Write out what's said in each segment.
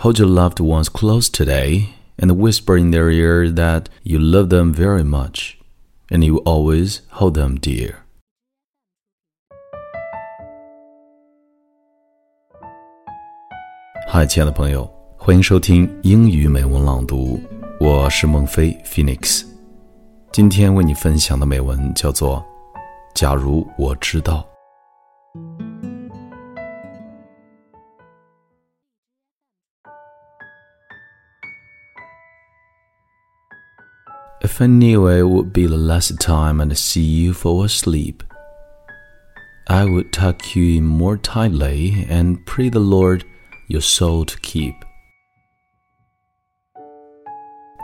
hold your loved ones close today and whisper in their ear that you love them very much and you always hold them dear. 嗨，亲爱的朋友，欢迎收听英语美文朗读，我是孟非 Phoenix。今天为你分享的美文叫做《假如我知道》。 I knew it would be the last time I'd see you fall asleep, I would tuck you in more tightly and pray the Lord your soul to keep.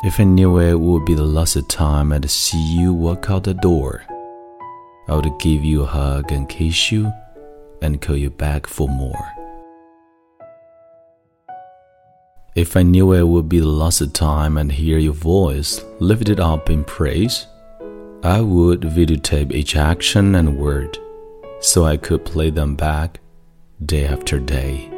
If I knew it would be the last time I'd see you walk out the door, I would give you a hug and kiss you and call you back for more. If I knew it would be the last time I'd hear your voice lifted up in praise, I would videotape each action and word so I could play them back day after day.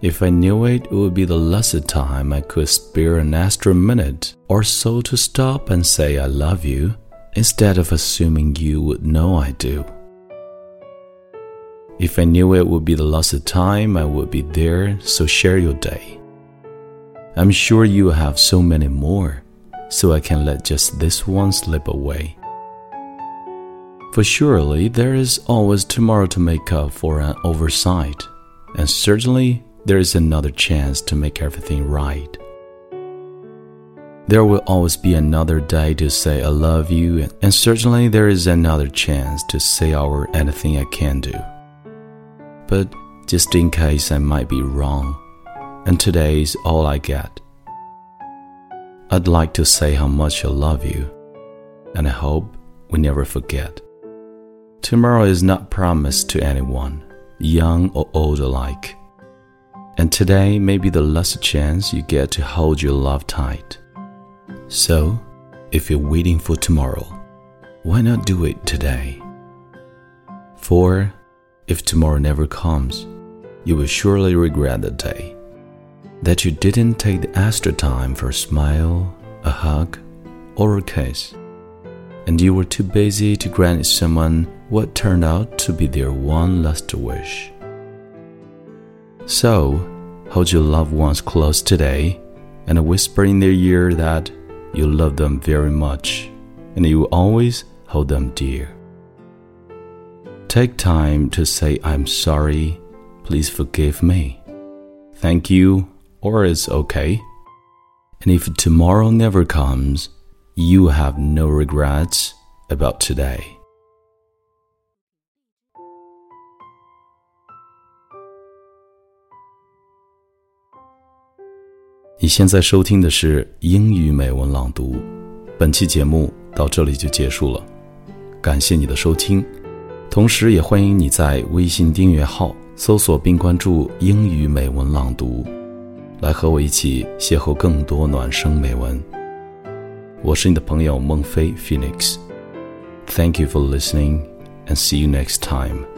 If I knew it would be the last time I could spare an extra minute or so to stop and say I love you, instead of assuming you would know I do. If I knew it would be the last time I would be there, so share your day. I'm sure you have so many more, so I can let just this one slip away. For surely there is always tomorrow to make up for an oversight, and certainly there is another chance to make everything right. There will always be another day to say I love you, and certainly there is another chance to say our anything I can do. But just in case I might be wrong, and today is all I get, I'd like to say how much I love you, and I hope we never forget. Tomorrow is not promised to anyone, young or old alike. And today may be the last chance you get to hold your love tight. So, if you're waiting for tomorrow, why not do it today? For if tomorrow never comes, you will surely regret the day that you didn't take the extra time for a smile, a hug, or a kiss, and you were too busy to grant someone what turned out to be their one last wish. So, hold your loved ones close today and whisper in their ear that you love them very much and you will always hold them dear. Take time to say, I'm sorry, please forgive me, thank you, or it's okay. And if tomorrow never comes, you have no regrets about today. 你现在收听的是英语美文朗读，本期节目到这里就结束了，感谢你的收听， 同时也欢迎你在微信订阅号搜索并关注“英语美文朗读”，来和我一起邂逅更多暖声美文。我是你的朋友孟非 Phoenix，Thank you for listening and see you next time.